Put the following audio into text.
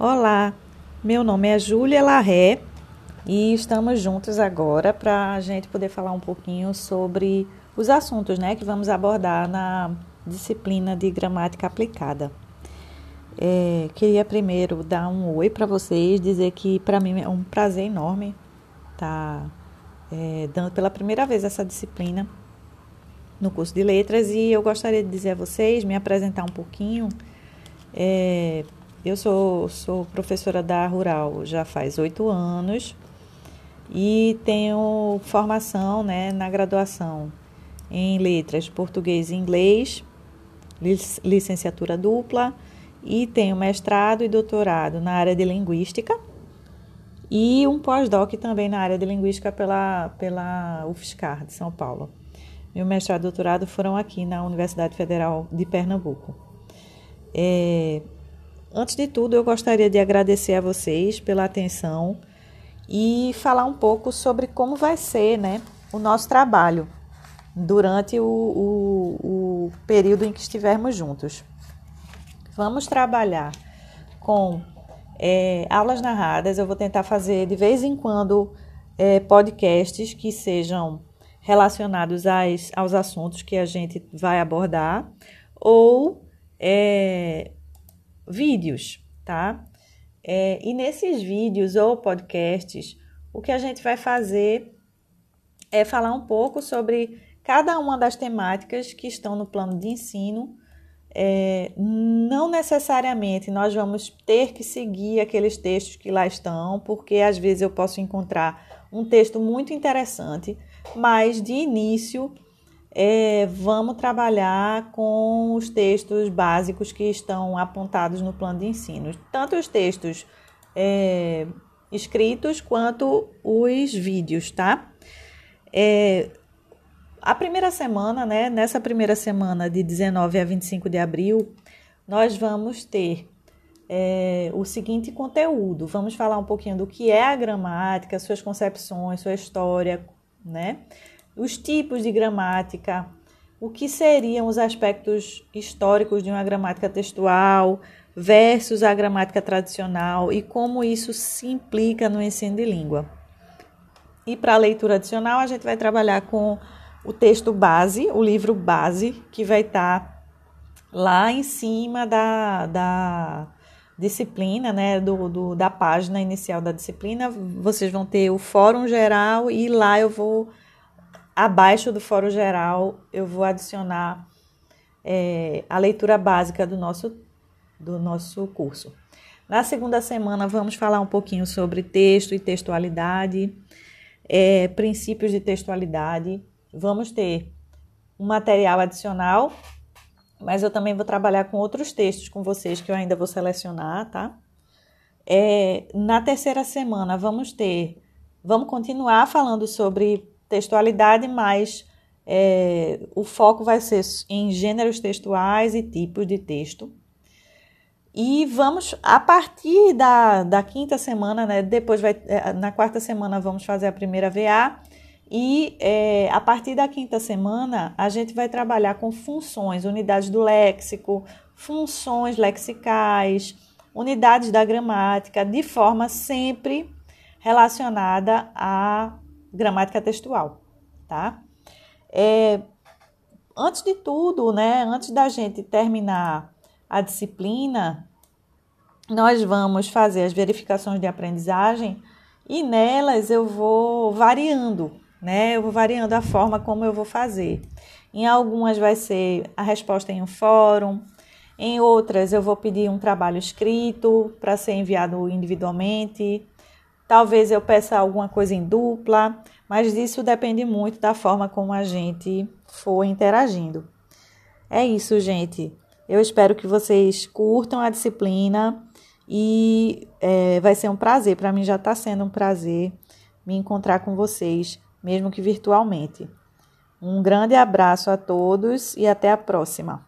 Olá, meu nome é Júlia Larré e estamos juntos agora para a gente poder falar um pouquinho sobre os assuntos né, que vamos abordar na disciplina de gramática aplicada. É, queria primeiro dar um oi para vocês, dizer que para mim é um prazer enorme estar tá, é, dando pela primeira vez essa disciplina no curso de letras e eu gostaria de dizer a vocês, me apresentar um pouquinho. É, eu sou, sou professora da Rural já faz oito anos e tenho formação né, na graduação em letras português e inglês, licenciatura dupla, e tenho mestrado e doutorado na área de linguística e um pós-doc também na área de linguística pela, pela UFSCar de São Paulo. Meu mestrado e doutorado foram aqui na Universidade Federal de Pernambuco. É, Antes de tudo, eu gostaria de agradecer a vocês pela atenção e falar um pouco sobre como vai ser né, o nosso trabalho durante o, o, o período em que estivermos juntos. Vamos trabalhar com é, aulas narradas. Eu vou tentar fazer de vez em quando é, podcasts que sejam relacionados às, aos assuntos que a gente vai abordar ou é, vídeos, tá? É, e nesses vídeos ou podcasts, o que a gente vai fazer é falar um pouco sobre cada uma das temáticas que estão no plano de ensino. É, não necessariamente nós vamos ter que seguir aqueles textos que lá estão, porque às vezes eu posso encontrar um texto muito interessante, mas de início é, vamos trabalhar com os textos básicos que estão apontados no plano de ensino, tanto os textos é, escritos quanto os vídeos, tá? É, a primeira semana, né? Nessa primeira semana de 19 a 25 de abril, nós vamos ter é, o seguinte conteúdo. Vamos falar um pouquinho do que é a gramática, suas concepções, sua história, né? Os tipos de gramática, o que seriam os aspectos históricos de uma gramática textual versus a gramática tradicional e como isso se implica no ensino de língua. E para a leitura adicional, a gente vai trabalhar com o texto base, o livro base, que vai estar tá lá em cima da, da disciplina, né, do, do, da página inicial da disciplina. Vocês vão ter o fórum geral e lá eu vou abaixo do fórum geral, eu vou adicionar é, a leitura básica do nosso, do nosso curso. Na segunda semana, vamos falar um pouquinho sobre texto e textualidade, é, princípios de textualidade. Vamos ter um material adicional, mas eu também vou trabalhar com outros textos com vocês que eu ainda vou selecionar, tá? É, na terceira semana, vamos ter, vamos continuar falando sobre textualidade, mas é, o foco vai ser em gêneros textuais e tipos de texto. E vamos, a partir da, da quinta semana, né, depois vai, é, na quarta semana vamos fazer a primeira VA, e é, a partir da quinta semana a gente vai trabalhar com funções, unidades do léxico, funções lexicais, unidades da gramática, de forma sempre relacionada a gramática textual, tá? É, antes de tudo, né, antes da gente terminar a disciplina, nós vamos fazer as verificações de aprendizagem e nelas eu vou variando, né? Eu vou variando a forma como eu vou fazer. Em algumas vai ser a resposta em um fórum, em outras eu vou pedir um trabalho escrito para ser enviado individualmente. Talvez eu peça alguma coisa em dupla, mas isso depende muito da forma como a gente for interagindo. É isso, gente. Eu espero que vocês curtam a disciplina e é, vai ser um prazer. Para mim já está sendo um prazer me encontrar com vocês, mesmo que virtualmente. Um grande abraço a todos e até a próxima.